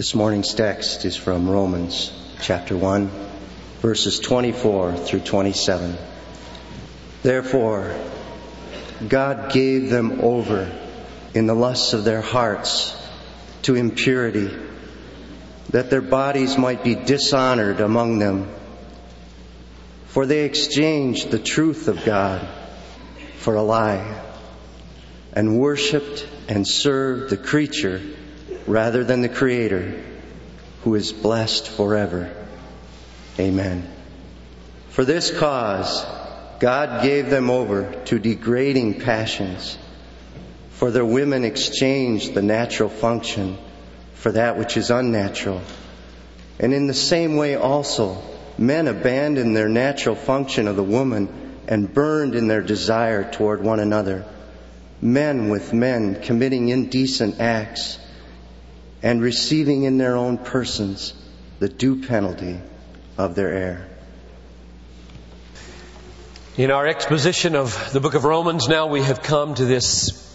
This morning's text is from Romans chapter 1, verses 24 through 27. Therefore, God gave them over in the lusts of their hearts to impurity, that their bodies might be dishonored among them. For they exchanged the truth of God for a lie, and worshipped and served the creature rather than the Creator, who is blessed forever. Amen. For this cause, God gave them over to degrading passions. For their women exchanged the natural function for that which is unnatural. And in the same way also, men abandoned their natural function of the woman and burned in their desire toward one another. Men with men committing indecent acts and receiving in their own persons the due penalty of their error. In our exposition of the book of Romans, now we have come to this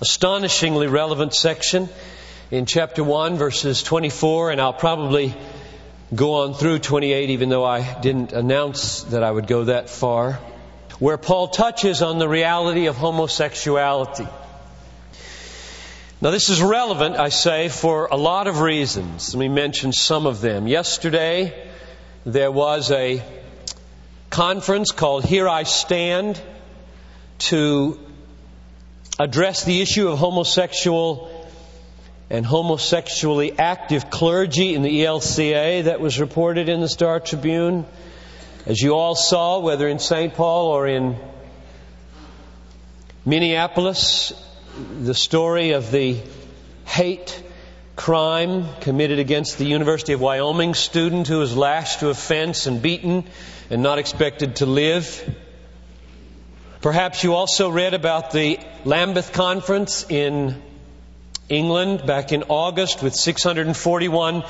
astonishingly relevant section in chapter 1, verses 24, and I'll probably go on through 28, even though I didn't announce that I would go that far, where Paul touches on the reality of homosexuality. Now, this is relevant, I say, for a lot of reasons. Let me mention some of them. Yesterday, there was a conference called Here I Stand to address the issue of homosexual and homosexually active clergy in the ELCA that was reported in the Star Tribune. As you all saw, whether in St. Paul or in Minneapolis, the story of the hate crime committed against the University of Wyoming student who was lashed to a fence and beaten and not expected to live. Perhaps you also read about the Lambeth Conference in England back in August with 641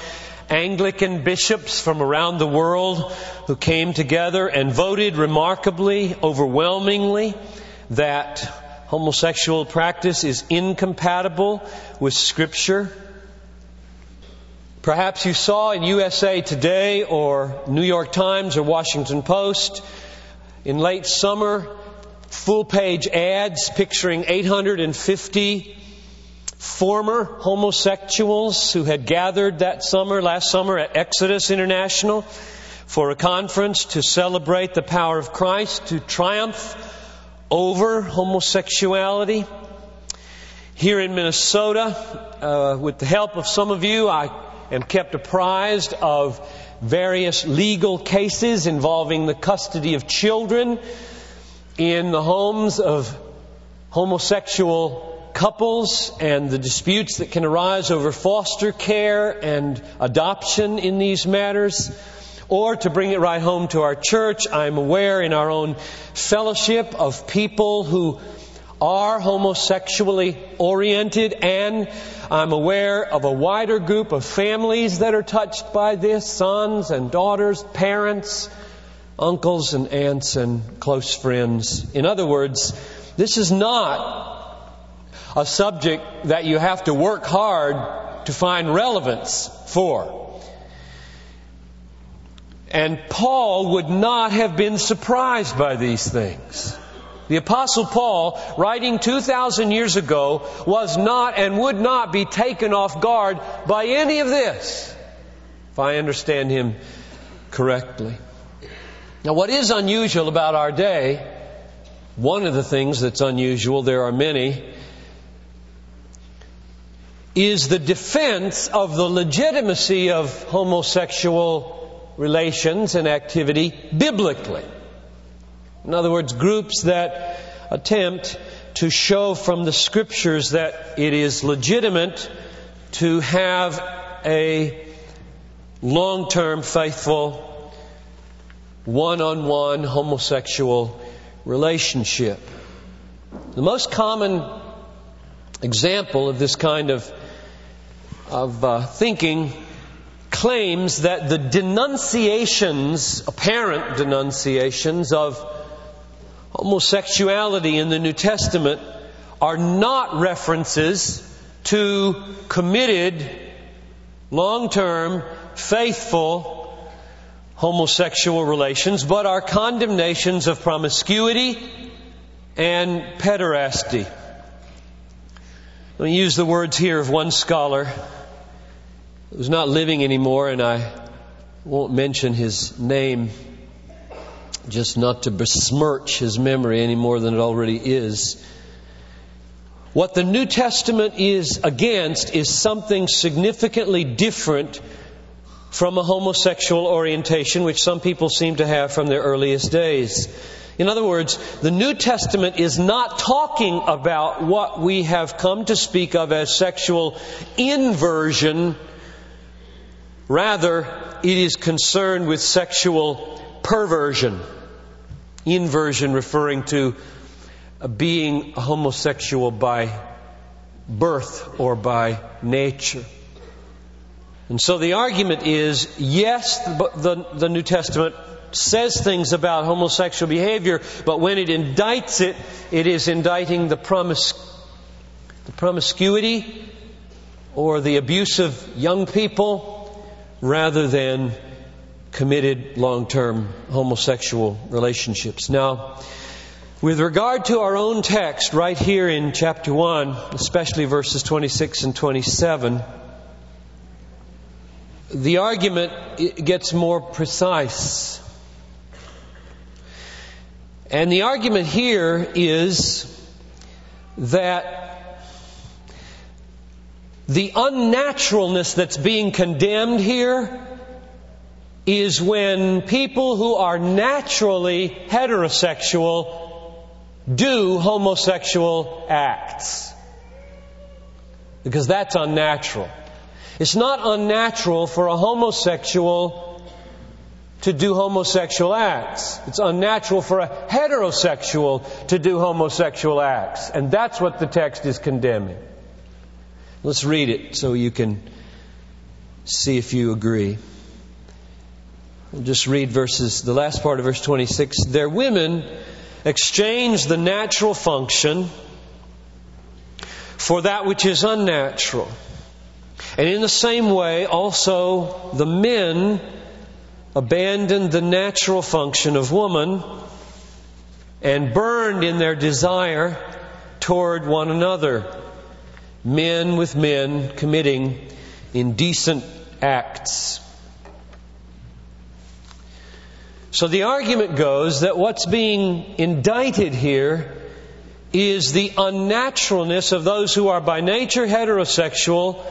Anglican bishops from around the world who came together and voted remarkably, overwhelmingly, that homosexual practice is incompatible with Scripture. Perhaps you saw in USA Today or New York Times or Washington Post in late summer full page ads picturing 850 former homosexuals who had gathered that summer, last summer at Exodus International for a conference to celebrate the power of Christ to triumph over homosexuality. Here in Minnesota, uh, with the help of some of you, I am kept apprised of various legal cases involving the custody of children in the homes of homosexual couples and the disputes that can arise over foster care and adoption in these matters. Or to bring it right home to our church, I'm aware in our own fellowship of people who are homosexually oriented, and I'm aware of a wider group of families that are touched by this sons and daughters, parents, uncles and aunts, and close friends. In other words, this is not a subject that you have to work hard to find relevance for. And Paul would not have been surprised by these things. The Apostle Paul, writing 2,000 years ago, was not and would not be taken off guard by any of this, if I understand him correctly. Now, what is unusual about our day, one of the things that's unusual, there are many, is the defense of the legitimacy of homosexual relations and activity biblically. In other words, groups that attempt to show from the scriptures that it is legitimate to have a long term, faithful, one on one homosexual relationship. The most common example of this kind of, of uh, thinking claims that the denunciations, apparent denunciations of homosexuality in the New Testament are not references to committed long term, faithful homosexual relations, but are condemnations of promiscuity and pederasty. Let me use the words here of one scholar who's not living anymore, and I won't mention his name just not to besmirch his memory any more than it already is. What the New Testament is against is something significantly different from a homosexual orientation, which some people seem to have from their earliest days. In other words, the New Testament is not talking about what we have come to speak of as sexual inversion. Rather, it is concerned with sexual perversion. Inversion referring to being homosexual by birth or by nature. And so the argument is yes, the, the New Testament says things about homosexual behavior, but when it indicts it, it is indicting the, the promiscuity or the abuse of young people rather than committed long term homosexual relationships. Now, with regard to our own text, right here in chapter 1, especially verses 26 and 27, the argument gets more precise. And the argument here is that the unnaturalness that's being condemned here is when people who are naturally heterosexual do homosexual acts. Because that's unnatural. It's not unnatural for a homosexual to do homosexual acts. It's unnatural for a heterosexual to do homosexual acts. And that's what the text is condemning. Let's read it so you can see if you agree. We'll just read verses, the last part of verse 26. Their women exchange the natural function for that which is unnatural. And in the same way, also the men abandoned the natural function of woman and burned in their desire toward one another. Men with men committing indecent acts. So the argument goes that what's being indicted here is the unnaturalness of those who are by nature heterosexual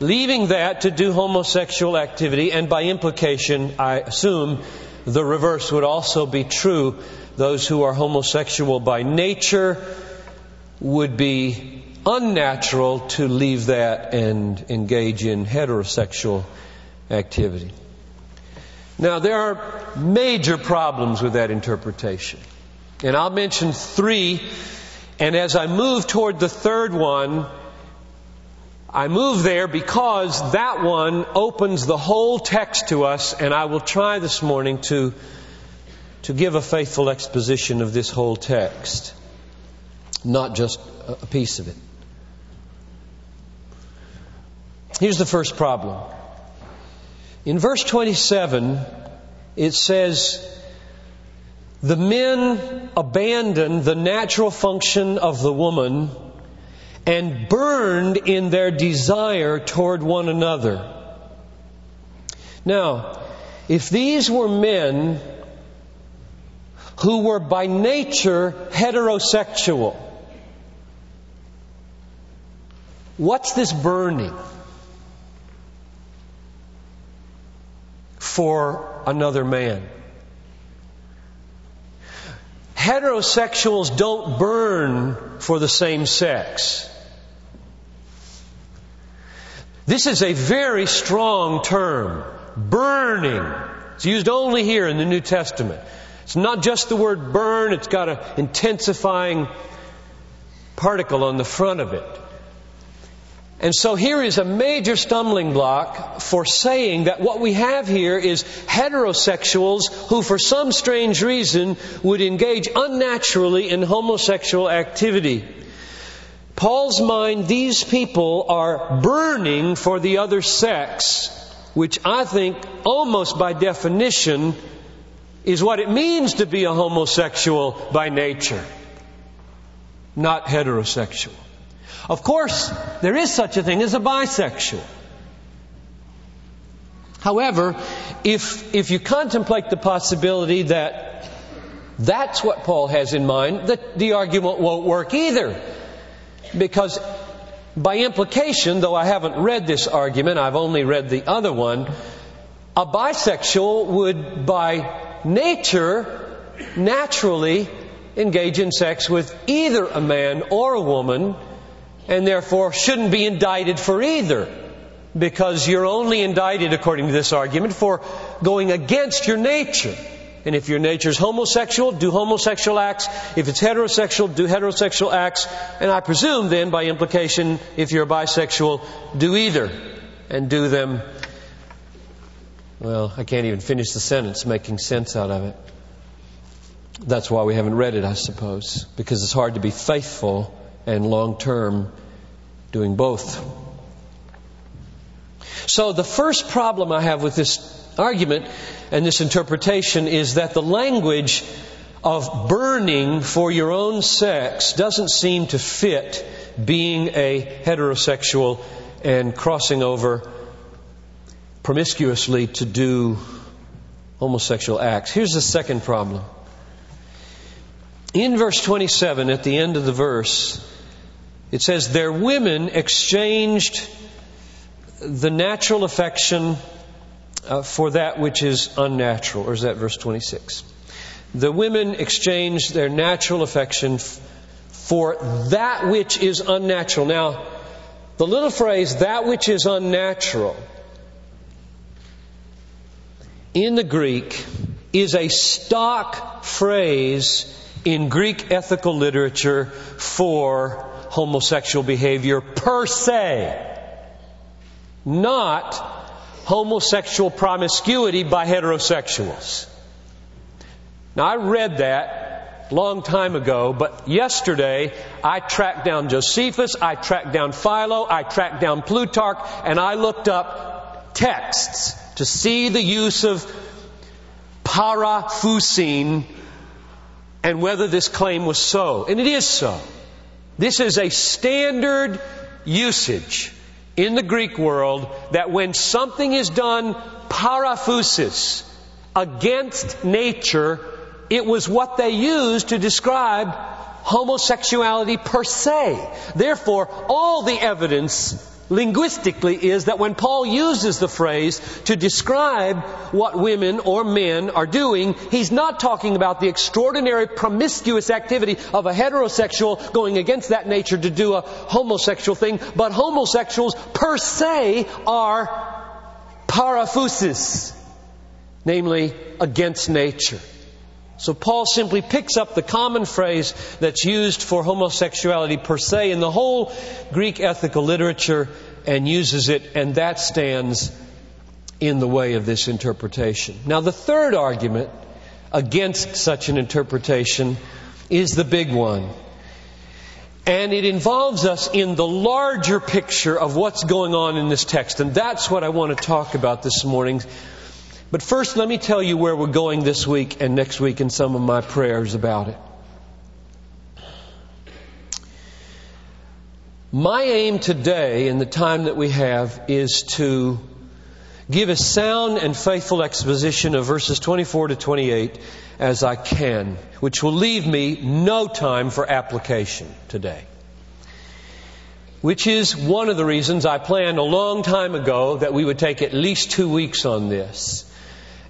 leaving that to do homosexual activity, and by implication, I assume the reverse would also be true. Those who are homosexual by nature would be unnatural to leave that and engage in heterosexual activity. Now, there are major problems with that interpretation. And I'll mention three, and as I move toward the third one, I move there because that one opens the whole text to us, and I will try this morning to, to give a faithful exposition of this whole text, not just a piece of it. Here's the first problem. In verse 27, it says, The men abandoned the natural function of the woman and burned in their desire toward one another. Now, if these were men who were by nature heterosexual, what's this burning for another man? Heterosexuals don't burn for the same sex. This is a very strong term. Burning. It's used only here in the New Testament. It's not just the word burn, it's got an intensifying particle on the front of it. And so here is a major stumbling block for saying that what we have here is heterosexuals who, for some strange reason, would engage unnaturally in homosexual activity. Paul's mind, these people are burning for the other sex, which I think almost by definition is what it means to be a homosexual by nature, not heterosexual. Of course, there is such a thing as a bisexual. However, if, if you contemplate the possibility that that's what Paul has in mind, that the argument won't work either. Because by implication, though I haven't read this argument, I've only read the other one, a bisexual would by nature naturally engage in sex with either a man or a woman and therefore shouldn't be indicted for either because you're only indicted, according to this argument, for going against your nature. And if your nature is homosexual, do homosexual acts. If it's heterosexual, do heterosexual acts. And I presume then, by implication, if you're bisexual, do either. And do them, well, I can't even finish the sentence making sense out of it. That's why we haven't read it, I suppose. Because it's hard to be faithful and long term doing both. So the first problem I have with this argument and this interpretation is that the language of burning for your own sex doesn't seem to fit being a heterosexual and crossing over promiscuously to do homosexual acts. Here's the second problem. In verse 27, at the end of the verse, it says, Their women exchanged the natural affection uh, for that which is unnatural. Or is that verse 26? The women exchanged their natural affection f- for that which is unnatural. Now, the little phrase, that which is unnatural, in the Greek is a stock phrase in Greek ethical literature for homosexual behavior per se not homosexual promiscuity by heterosexuals. Now, I read that long time ago, but yesterday I tracked down Josephus, I tracked down Philo, I tracked down Plutarch, and I looked up texts to see the use of paraphusin and whether this claim was so. And it is so. This is a standard usage in the Greek world that when something is done paraphusis, against nature, it was what they used to describe homosexuality per se. Therefore, all the evidence linguistically is that when Paul uses the phrase to describe what women or men are doing, he's not talking about the extraordinary promiscuous activity of a heterosexual going against that nature to do a homosexual thing, but homosexuals per se are paraphusis, namely against nature. So Paul simply picks up the common phrase that's used for homosexuality per se in the whole Greek ethical literature and uses it, and that stands in the way of this interpretation. Now, the third argument against such an interpretation is the big one. And it involves us in the larger picture of what's going on in this text. And that's what I want to talk about this morning but first, let me tell you where we're going this week and next week and some of my prayers about it. My aim today, in the time that we have, is to give a sound and faithful exposition of verses 24 to 28 as I can, which will leave me no time for application today. Which is one of the reasons I planned a long time ago that we would take at least two weeks on this.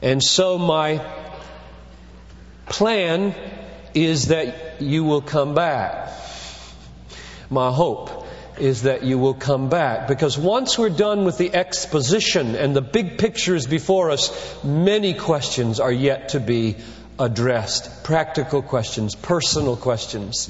And so my plan is that you will come back. My hope is that you will come back. Because once we're done with the exposition and the big pictures before us, many questions are yet to be addressed. Practical questions, personal questions,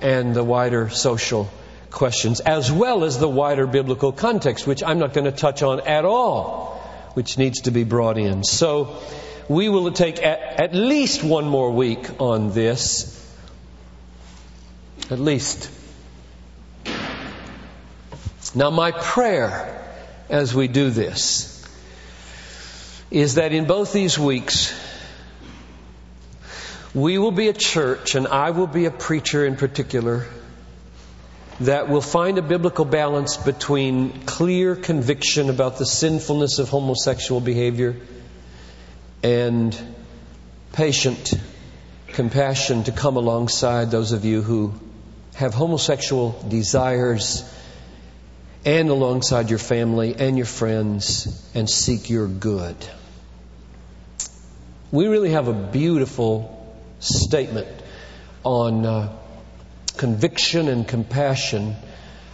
and the wider social questions, as well as the wider biblical context, which I'm not going to touch on at all which needs to be brought in. So we will take at, at least one more week on this. At least. Now, my prayer as we do this is that in both these weeks, we will be a church, and I will be a preacher in particular, that we'll find a biblical balance between clear conviction about the sinfulness of homosexual behavior and patient compassion to come alongside those of you who have homosexual desires and alongside your family and your friends and seek your good. We really have a beautiful statement on uh, conviction and compassion,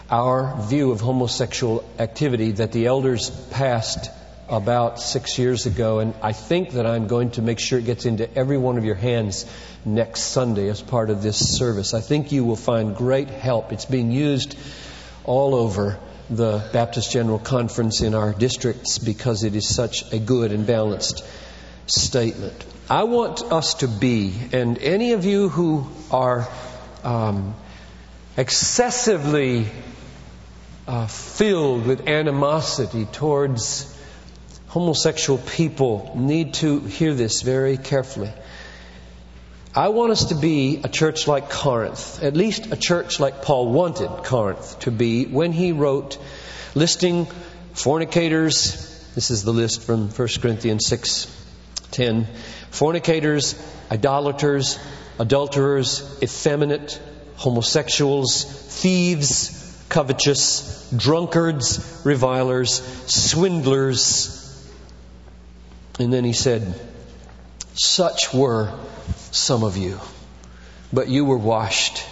our view of homosexual activity that the elders passed about six years ago, and I think that I'm going to make sure it gets into every one of your hands next Sunday as part of this service. I think you will find great help. It's being used all over the Baptist General Conference in our districts because it is such a good and balanced statement. I want us to be, and any of you who are um, excessively uh, filled with animosity towards homosexual people need to hear this very carefully. I want us to be a church like Corinth, at least a church like Paul wanted Corinth to be when he wrote, listing fornicators. This is the list from 1 Corinthians 6 10. Fornicators, idolaters, adulterers, effeminate, homosexuals, thieves, covetous, drunkards, revilers, swindlers, and then he said, Such were some of you, but you were washed,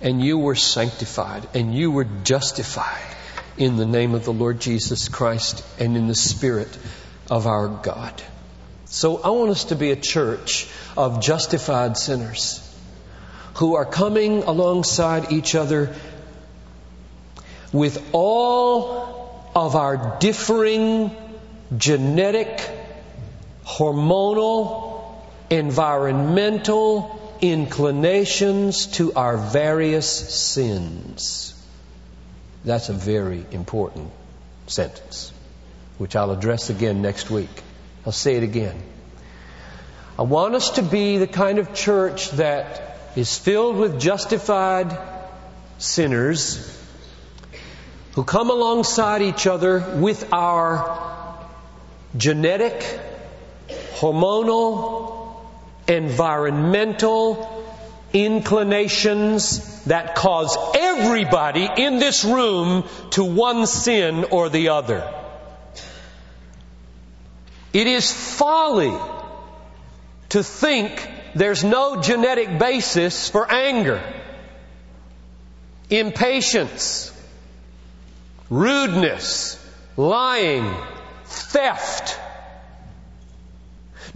and you were sanctified, and you were justified in the name of the Lord Jesus Christ and in the Spirit of our God. So I want us to be a church of justified sinners who are coming alongside each other with all of our differing genetic hormonal, environmental inclinations to our various sins. That's a very important sentence, which I'll address again next week. I'll say it again. I want us to be the kind of church that is filled with justified sinners who come alongside each other with our genetic hormonal, environmental inclinations that cause everybody in this room to one sin or the other. It is folly to think there's no genetic basis for anger, impatience, rudeness, lying, theft,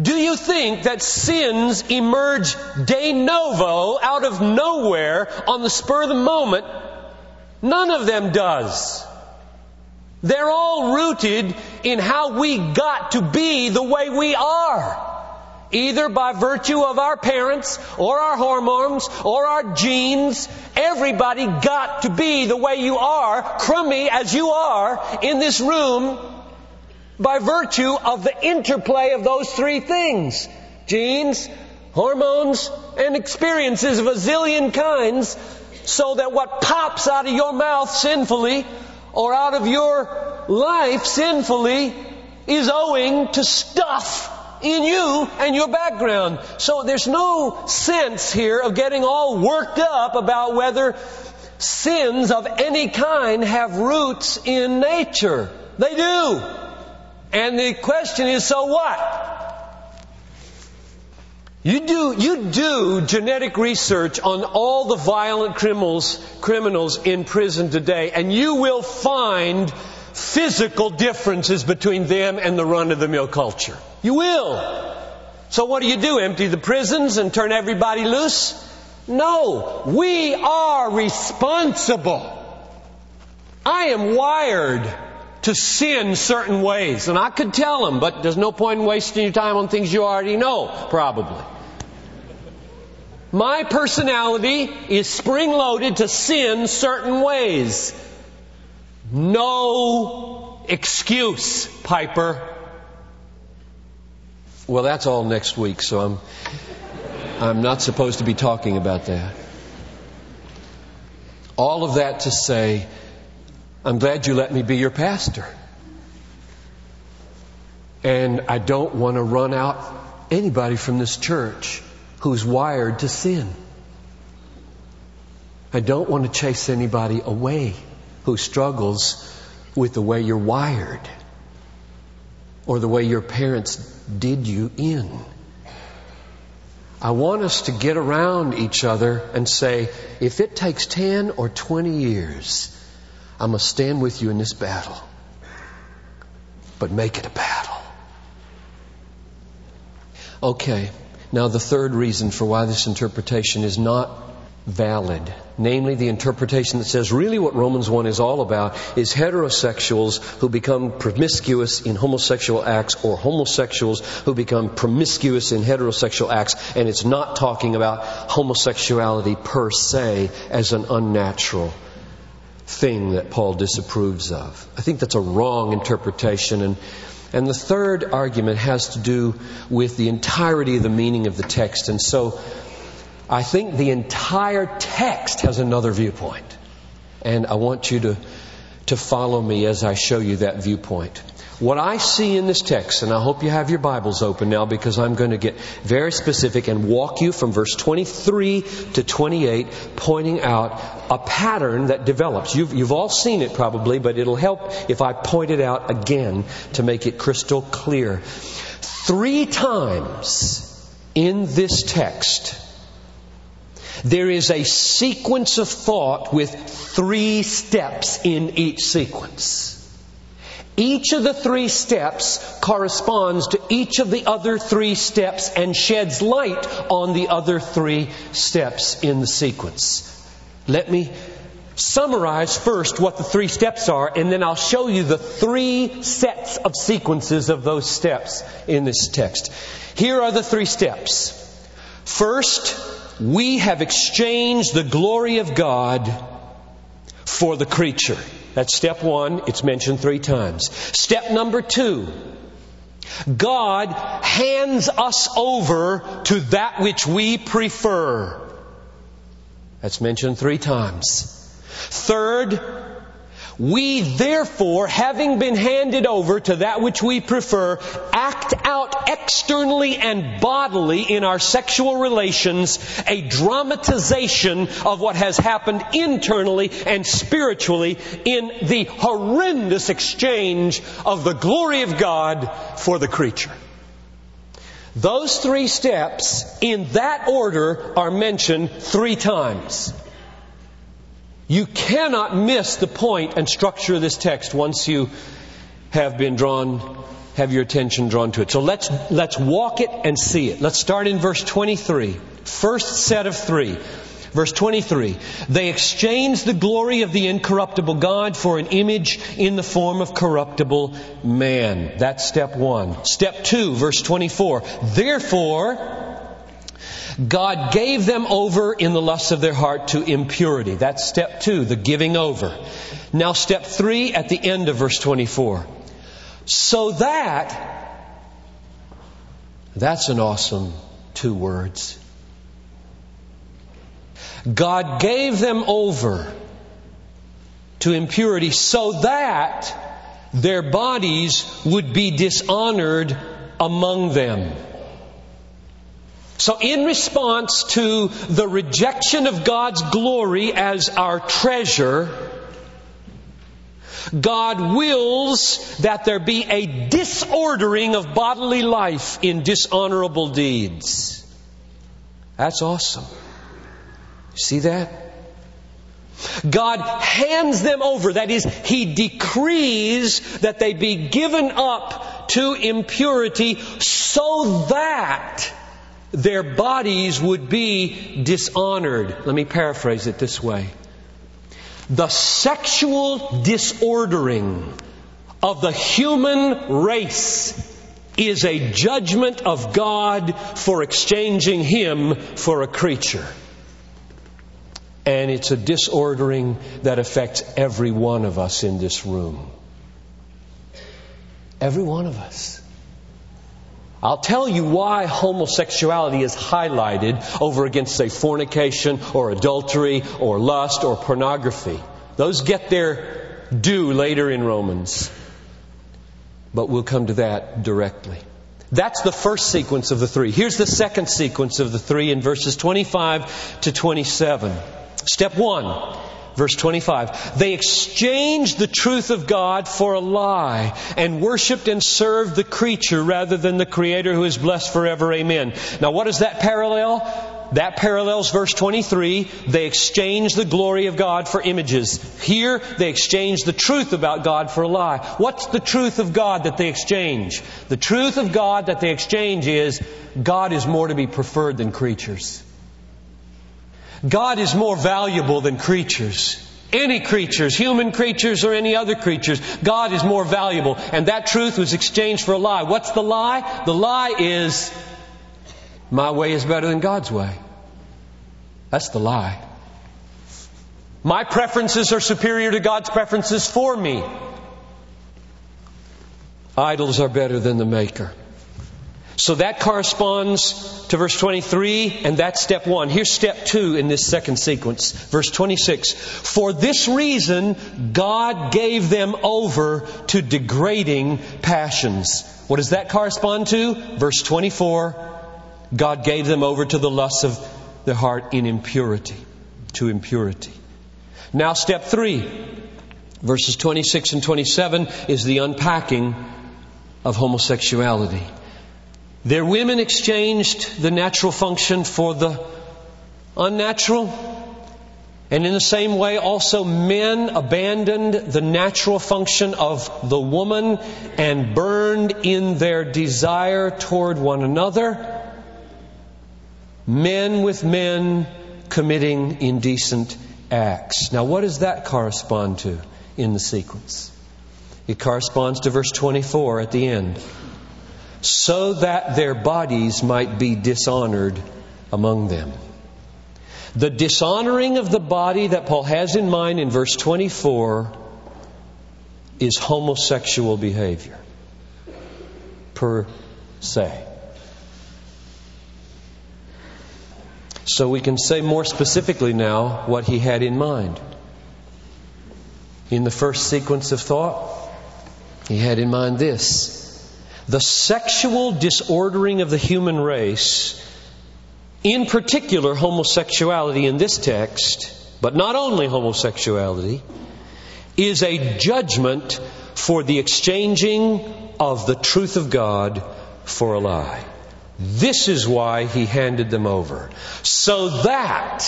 do you think that sins emerge de novo out of nowhere on the spur of the moment? None of them does. They're all rooted in how we got to be the way we are. Either by virtue of our parents, or our hormones, or our genes, everybody got to be the way you are, crummy as you are, in this room by virtue of the interplay of those three things genes, hormones, and experiences of a zillion kinds, so that what pops out of your mouth sinfully or out of your life sinfully is owing to stuff in you and your background. So there's no sense here of getting all worked up about whether sins of any kind have roots in nature. They do. And the question is, so what? You do, you do genetic research on all the violent criminals, criminals in prison today, and you will find physical differences between them and the run of the mill culture. You will. So what do you do? Empty the prisons and turn everybody loose? No. We are responsible. I am wired to sin certain ways. And I could tell them, but there's no point in wasting your time on things you already know, probably. My personality is spring loaded to sin certain ways. No excuse, Piper. Well, that's all next week, so I'm, I'm not supposed to be talking about that. All of that to say, I'm glad you let me be your pastor. And I don't want to run out anybody from this church who's wired to sin. I don't want to chase anybody away who struggles with the way you're wired or the way your parents did you in. I want us to get around each other and say, if it takes 10 or 20 years, going to stand with you in this battle. But make it a battle. Okay, now the third reason for why this interpretation is not valid. Namely, the interpretation that says really what Romans 1 is all about is heterosexuals who become promiscuous in homosexual acts or homosexuals who become promiscuous in heterosexual acts, and it's not talking about homosexuality per se as an unnatural thing that Paul disapproves of. I think that's a wrong interpretation and and the third argument has to do with the entirety of the meaning of the text. And so I think the entire text has another viewpoint. And I want you to, to follow me as I show you that viewpoint. What I see in this text, and I hope you have your Bibles open now because I'm going to get very specific and walk you from verse 23 to 28, pointing out a pattern that develops. You've, you've all seen it probably, but it'll help if I point it out again to make it crystal clear. Three times in this text, there is a sequence of thought with three steps in each sequence. Each of the three steps corresponds to each of the other three steps and sheds light on the other three steps in the sequence. Let me summarize first what the three steps are, and then I'll show you the three sets of sequences of those steps in this text. Here are the three steps. First, we have exchanged the glory of God for the creature. That's step one. It's mentioned three times. Step number two. God hands us over to that which we prefer. That's mentioned three times. Third, we therefore, having been handed over to that which we prefer, act out externally and bodily in our sexual relations a dramatization of what has happened internally and spiritually in the horrendous exchange of the glory of God for the creature. Those three steps in that order are mentioned three times. You cannot miss the point and structure of this text once you have been drawn, have your attention drawn to it. So let's, let's walk it and see it. Let's start in verse 23. First set of three. Verse 23. They exchanged the glory of the incorruptible God for an image in the form of corruptible man. That's step one. Step two, verse 24. Therefore, God gave them over in the lusts of their heart to impurity. That's step two, the giving over. Now, step three at the end of verse 24. So that, that's an awesome two words. God gave them over to impurity so that their bodies would be dishonored among them. So, in response to the rejection of God's glory as our treasure, God wills that there be a disordering of bodily life in dishonorable deeds. That's awesome. See that? God hands them over. That is, He decrees that they be given up to impurity so that their bodies would be dishonored. Let me paraphrase it this way. The sexual disordering of the human race is a judgment of God for exchanging Him for a creature. And it's a disordering that affects every one of us in this room. Every one of us. I'll tell you why homosexuality is highlighted over against, say, fornication or adultery or lust or pornography. Those get their due later in Romans. But we'll come to that directly. That's the first sequence of the three. Here's the second sequence of the three in verses 25 to 27. Step one, verse 25. They exchanged the truth of God for a lie and worshiped and served the creature rather than the Creator who is blessed forever. Amen. Now, what is that parallel? That parallels verse 23. They exchanged the glory of God for images. Here, they exchanged the truth about God for a lie. What's the truth of God that they exchange? The truth of God that they exchange is God is more to be preferred than creatures. God is more valuable than creatures. Any creatures, human creatures or any other creatures, God is more valuable. And that truth was exchanged for a lie. What's the lie? The lie is, my way is better than God's way. That's the lie. My preferences are superior to God's preferences for me. Idols are better than the Maker. So that corresponds to verse 23, and that's step one. Here's step two in this second sequence. Verse 26. For this reason, God gave them over to degrading passions. What does that correspond to? Verse 24. God gave them over to the lusts of their heart in impurity, to impurity. Now, step three, verses 26 and 27 is the unpacking of homosexuality. Their women exchanged the natural function for the unnatural. And in the same way, also men abandoned the natural function of the woman and burned in their desire toward one another. Men with men committing indecent acts. Now, what does that correspond to in the sequence? It corresponds to verse 24 at the end so that their bodies might be dishonored among them. The dishonoring of the body that Paul has in mind in verse 24 is homosexual behavior, per se. So we can say more specifically now what he had in mind. In the first sequence of thought, he had in mind this the sexual disordering of the human race, in particular homosexuality in this text, but not only homosexuality, is a judgment for the exchanging of the truth of God for a lie. This is why he handed them over. So that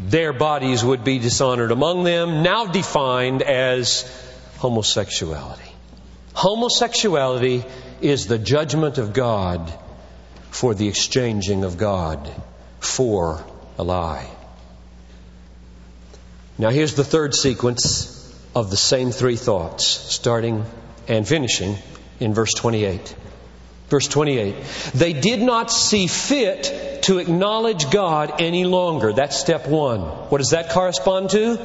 their bodies would be dishonored among them, now defined as homosexuality. Homosexuality is the judgment of God for the exchanging of God for a lie. Now, here's the third sequence of the same three thoughts, starting and finishing in verse 28. Verse 28. They did not see fit to acknowledge God any longer. That's step one. What does that correspond to?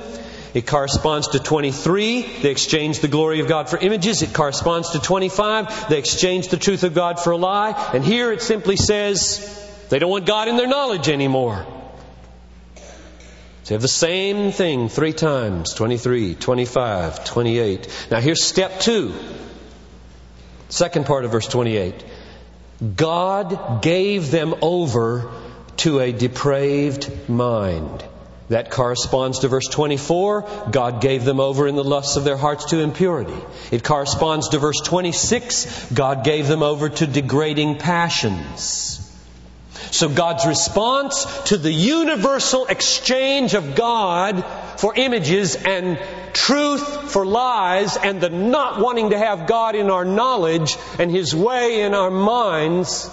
It corresponds to 23. They exchanged the glory of God for images. It corresponds to 25. They exchanged the truth of God for a lie. And here it simply says they don't want God in their knowledge anymore. So they have the same thing three times 23, 25, 28. Now here's step two. Second part of verse 28. God gave them over to a depraved mind. That corresponds to verse 24. God gave them over in the lusts of their hearts to impurity. It corresponds to verse 26. God gave them over to degrading passions. So God's response to the universal exchange of God for images and truth for lies and the not wanting to have God in our knowledge and His way in our minds,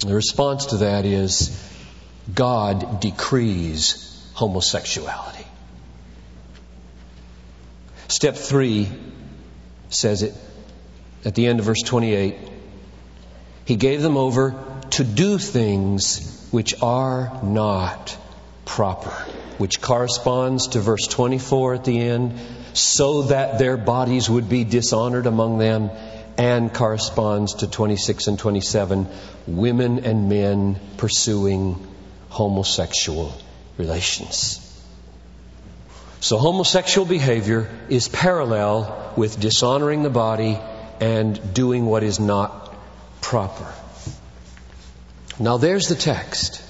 the response to that is God decrees homosexuality. Step three says it at the end of verse 28. He gave them over to do things which are not proper, which corresponds to verse 24 at the end, so that their bodies would be dishonored among them, and corresponds to 26 and 27, women and men pursuing homosexual relations. So homosexual behavior is parallel with dishonoring the body and doing what is not proper. Now there's the text.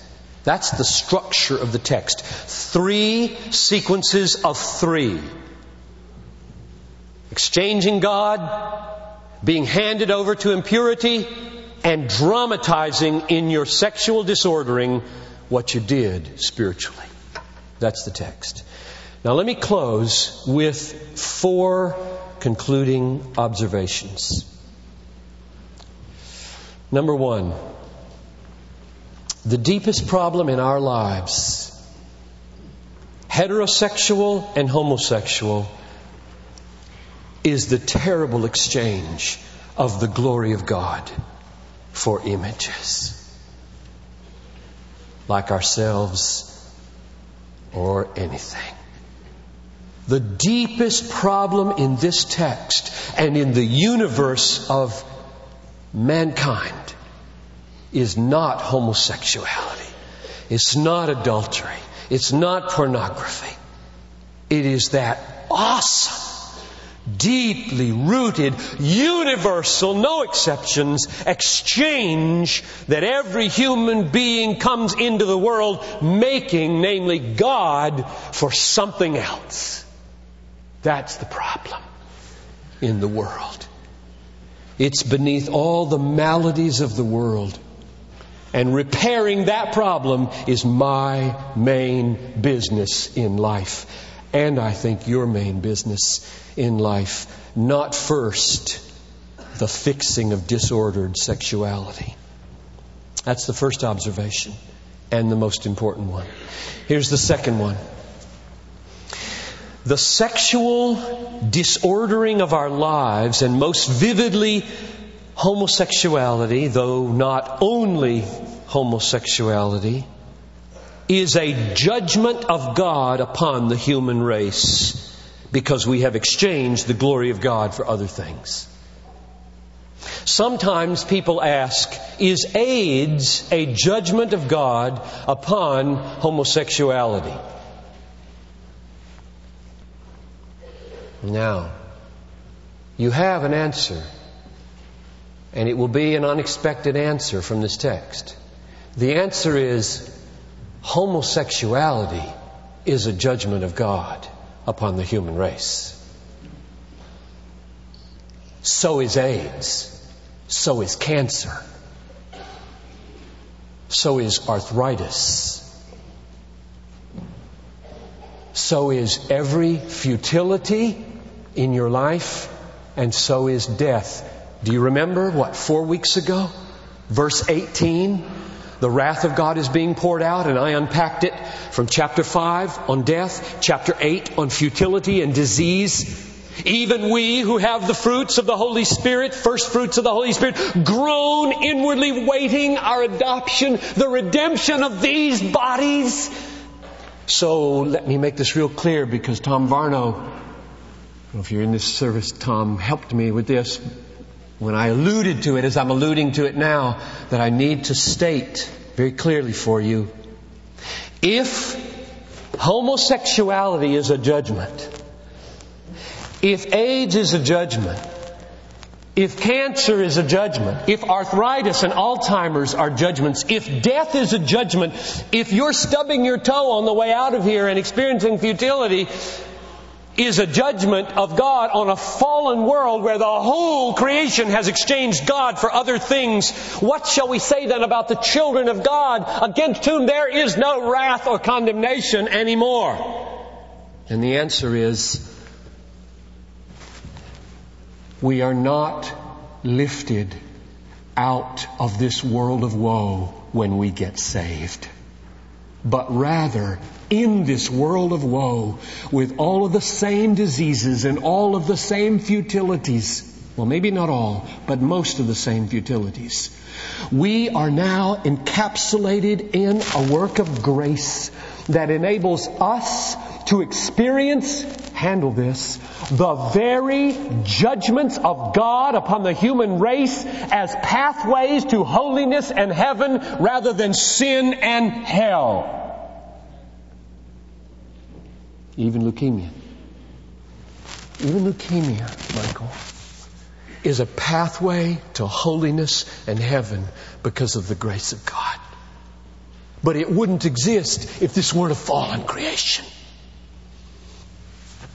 That's the structure of the text. Three sequences of three. Exchanging God, being handed over to impurity, and dramatizing in your sexual disordering what you did spiritually. That's the text. Now let me close with four concluding observations. Number one, the deepest problem in our lives, heterosexual and homosexual, is the terrible exchange of the glory of God for images like ourselves or anything. The deepest problem in this text and in the universe of mankind is not homosexuality. It's not adultery. It's not pornography. It is that awesome deeply rooted, universal, no exceptions, exchange that every human being comes into the world making, namely God, for something else. That's the problem in the world. It's beneath all the maladies of the world. And repairing that problem is my main business in life. And I think your main business in life. Not first the fixing of disordered sexuality. That's the first observation and the most important one. Here's the second one. The sexual disordering of our lives, and most vividly homosexuality, though not only homosexuality, is a judgment of God upon the human race because we have exchanged the glory of God for other things. Sometimes people ask, is AIDS a judgment of God upon homosexuality? Now, you have an answer, and it will be an unexpected answer from this text. The answer is homosexuality is a judgment of God upon the human race. So is AIDS. So is cancer. So is arthritis. So is every futility in your life, and so is death. Do you remember what, four weeks ago? Verse 18 the wrath of God is being poured out, and I unpacked it from chapter 5 on death, chapter 8 on futility and disease. Even we who have the fruits of the Holy Spirit, first fruits of the Holy Spirit, groan inwardly waiting our adoption, the redemption of these bodies. So let me make this real clear because Tom Varno, if you're in this service, Tom helped me with this when I alluded to it, as I'm alluding to it now, that I need to state very clearly for you if homosexuality is a judgment, if AIDS is a judgment, if cancer is a judgment, if arthritis and Alzheimer's are judgments, if death is a judgment, if you're stubbing your toe on the way out of here and experiencing futility, is a judgment of God on a fallen world where the whole creation has exchanged God for other things. What shall we say then about the children of God against whom there is no wrath or condemnation anymore? And the answer is, we are not lifted out of this world of woe when we get saved but rather in this world of woe with all of the same diseases and all of the same futilities. Well, maybe not all, but most of the same futilities. We are now encapsulated in a work of grace that enables us to experience, handle this, the very judgments of God upon the human race as pathways to holiness and heaven rather than sin and hell. Even leukemia. Even leukemia, Michael, is a pathway to holiness and heaven because of the grace of God. But it wouldn't exist if this weren't a fallen creation.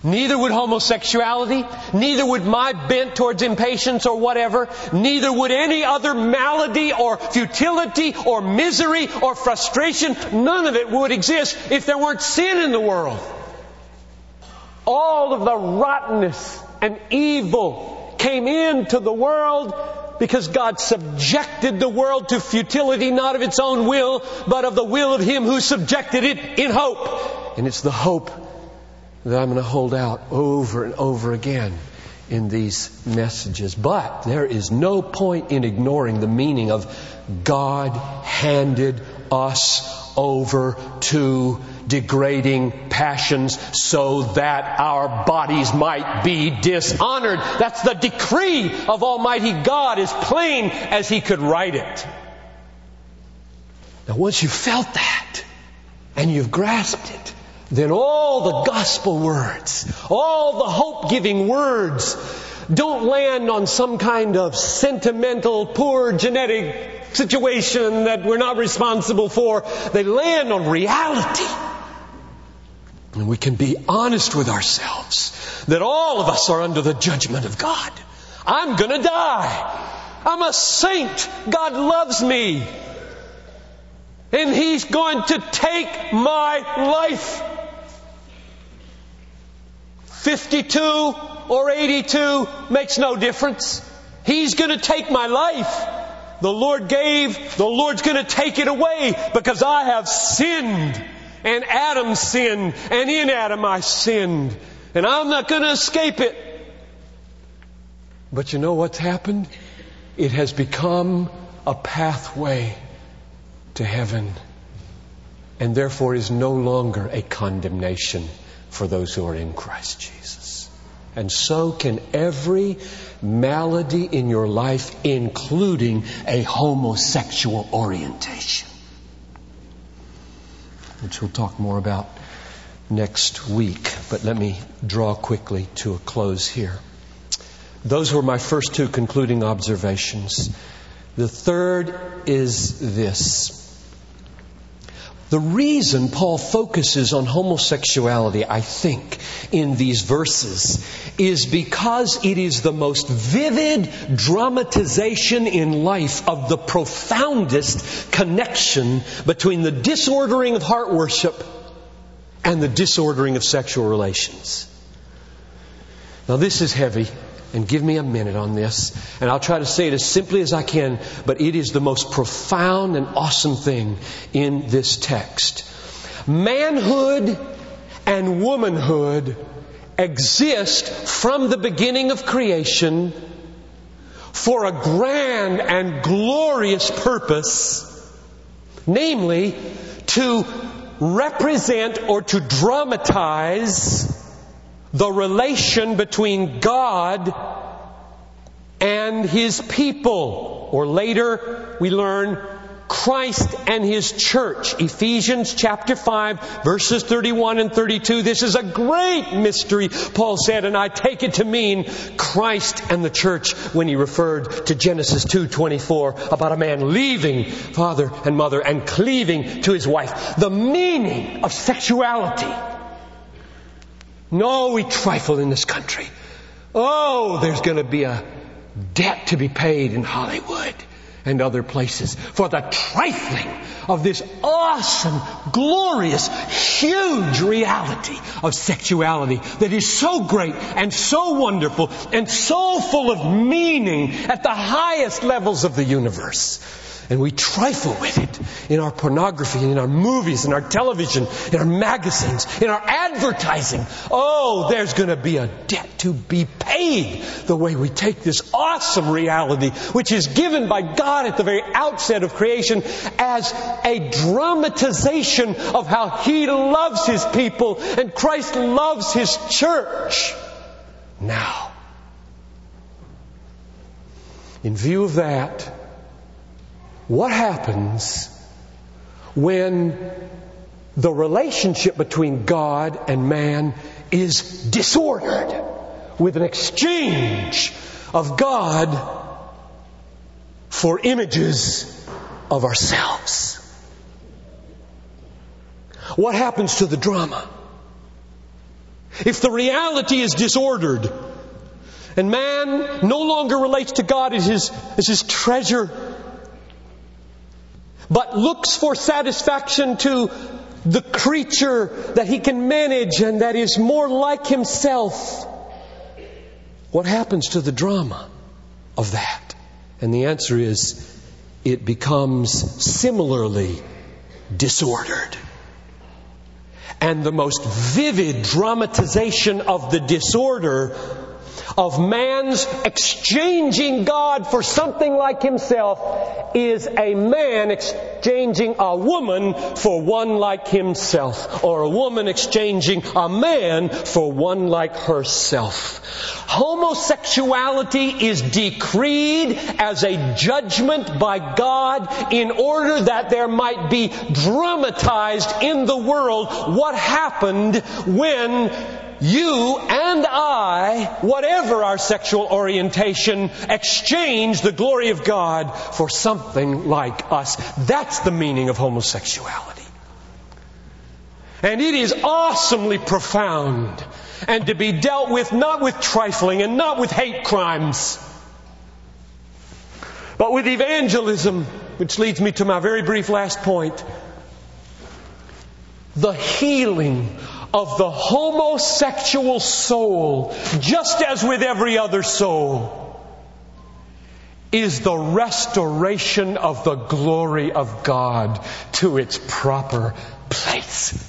Neither would homosexuality, neither would my bent towards impatience or whatever, neither would any other malady or futility or misery or frustration. None of it would exist if there weren't sin in the world. All of the rottenness and evil came into the world because God subjected the world to futility not of its own will, but of the will of Him who subjected it in hope. And it's the hope that I'm going to hold out over and over again in these messages. But there is no point in ignoring the meaning of God handed us over to degrading passions so that our bodies might be dishonored. That's the decree of Almighty God as plain as He could write it. Now once you've felt that and you've grasped it, then all the gospel words, all the hope giving words don't land on some kind of sentimental, poor genetic situation that we're not responsible for. They land on reality. And we can be honest with ourselves that all of us are under the judgment of God. I'm gonna die. I'm a saint. God loves me. And He's going to take my life. 52 or 82 makes no difference. He's going to take my life. The Lord gave, the Lord's going to take it away because I have sinned. And Adam sinned, and in Adam I sinned. And I'm not going to escape it. But you know what's happened? It has become a pathway to heaven. And therefore is no longer a condemnation for those who are in Christ Jesus. And so can every malady in your life, including a homosexual orientation. Which we'll talk more about next week. But let me draw quickly to a close here. Those were my first two concluding observations. The third is this. The reason Paul focuses on homosexuality, I think, in these verses is because it is the most vivid dramatization in life of the profoundest connection between the disordering of heart worship and the disordering of sexual relations. Now, this is heavy and give me a minute on this. And I'll try to say it as simply as I can, but it is the most profound and awesome thing in this text. Manhood and womanhood exist from the beginning of creation for a grand and glorious purpose, namely to represent or to dramatize the relation between God and His people. Or later, we learn Christ and His church. Ephesians chapter 5 verses 31 and 32. This is a great mystery, Paul said, and I take it to mean Christ and the church when he referred to Genesis 2.24 about a man leaving father and mother and cleaving to his wife. The meaning of sexuality no, we trifle in this country. Oh, there's going to be a debt to be paid in Hollywood and other places for the trifling of this awesome, glorious, huge reality of sexuality that is so great and so wonderful and so full of meaning at the highest levels of the universe. And we trifle with it in our pornography, in our movies, in our television, in our magazines, in our advertising. Oh, there's going to be a debt to be paid the way we take this awesome reality, which is given by God at the very outset of creation as a dramatization of how He loves His people and Christ loves His church. Now, in view of that, what happens when the relationship between God and man is disordered with an exchange of God for images of ourselves? What happens to the drama? If the reality is disordered and man no longer relates to God as his, as his treasure, but looks for satisfaction to the creature that he can manage and that is more like himself. What happens to the drama of that? And the answer is it becomes similarly disordered. And the most vivid dramatization of the disorder of man's exchanging God for something like himself is a man exchanging a woman for one like himself, or a woman exchanging a man for one like herself. Homosexuality is decreed as a judgment by God in order that there might be dramatized in the world what happened when you and I, whatever our sexual orientation, exchange the glory of God for something like us. That's the meaning of homosexuality. And it is awesomely profound and to be dealt with not with trifling and not with hate crimes, but with evangelism, which leads me to my very brief last point. The healing of the homosexual soul, just as with every other soul, is the restoration of the glory of God to its proper place.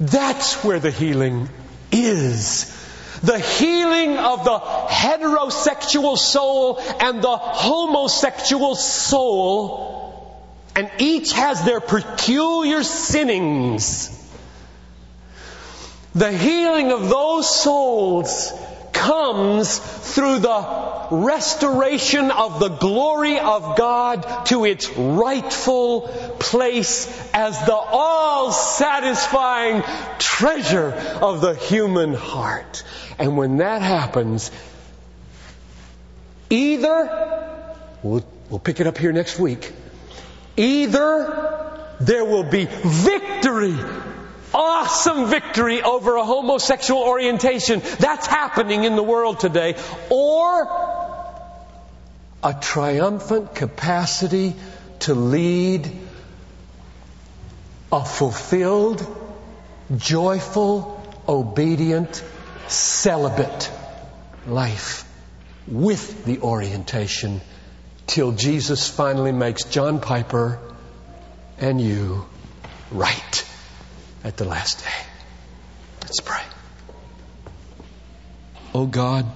That's where the healing is. The healing of the heterosexual soul and the homosexual soul and each has their peculiar sinnings. The healing of those souls comes through the restoration of the glory of God to its rightful place as the all satisfying treasure of the human heart. And when that happens, either, we'll, we'll pick it up here next week, Either there will be victory, awesome victory over a homosexual orientation. That's happening in the world today. Or a triumphant capacity to lead a fulfilled, joyful, obedient, celibate life with the orientation till Jesus finally makes John Piper and you right at the last day. Let's pray. Oh God,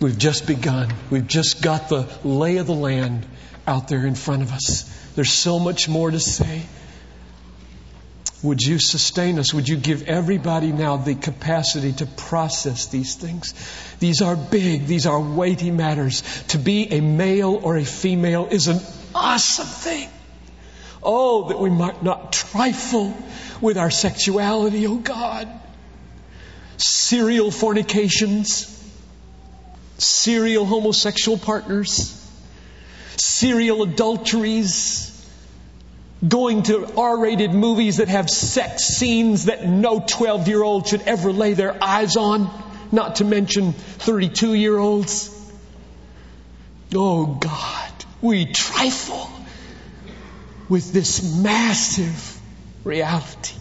we've just begun. We've just got the lay of the land out there in front of us. There's so much more to say. Would you sustain us? Would you give everybody now the capacity to process these things? These are big, these are weighty matters. To be a male or a female is an awesome thing. Oh, that we might not trifle with our sexuality, oh God. Serial fornications, serial homosexual partners, serial adulteries, going to R rated movies that have sex scenes that no 12 year old should ever lay their eyes on, not to mention 32 year olds. Oh God, we trifle with this massive reality.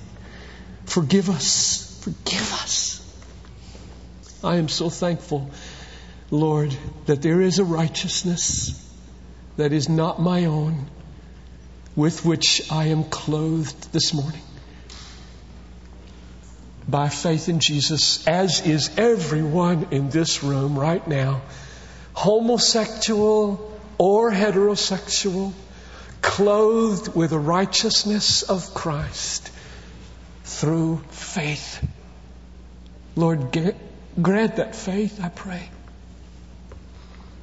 Forgive us. Forgive us. I am so thankful, Lord, that there is a righteousness that is not my own, with which I am clothed this morning. By faith in Jesus, as is everyone in this room right now, homosexual or heterosexual, clothed with the righteousness of Christ through faith. Lord, grant that faith, I pray.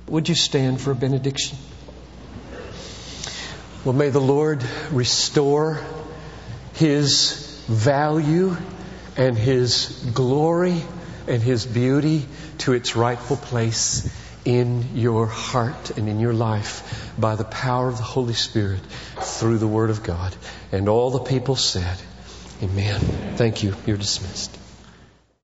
Would you stand for a benediction? Well, may the Lord restore His value and His glory and His beauty to its rightful place in your heart and in your life by the power of the Holy Spirit through the Word of God. And all the people said, Amen. Thank you. You're dismissed.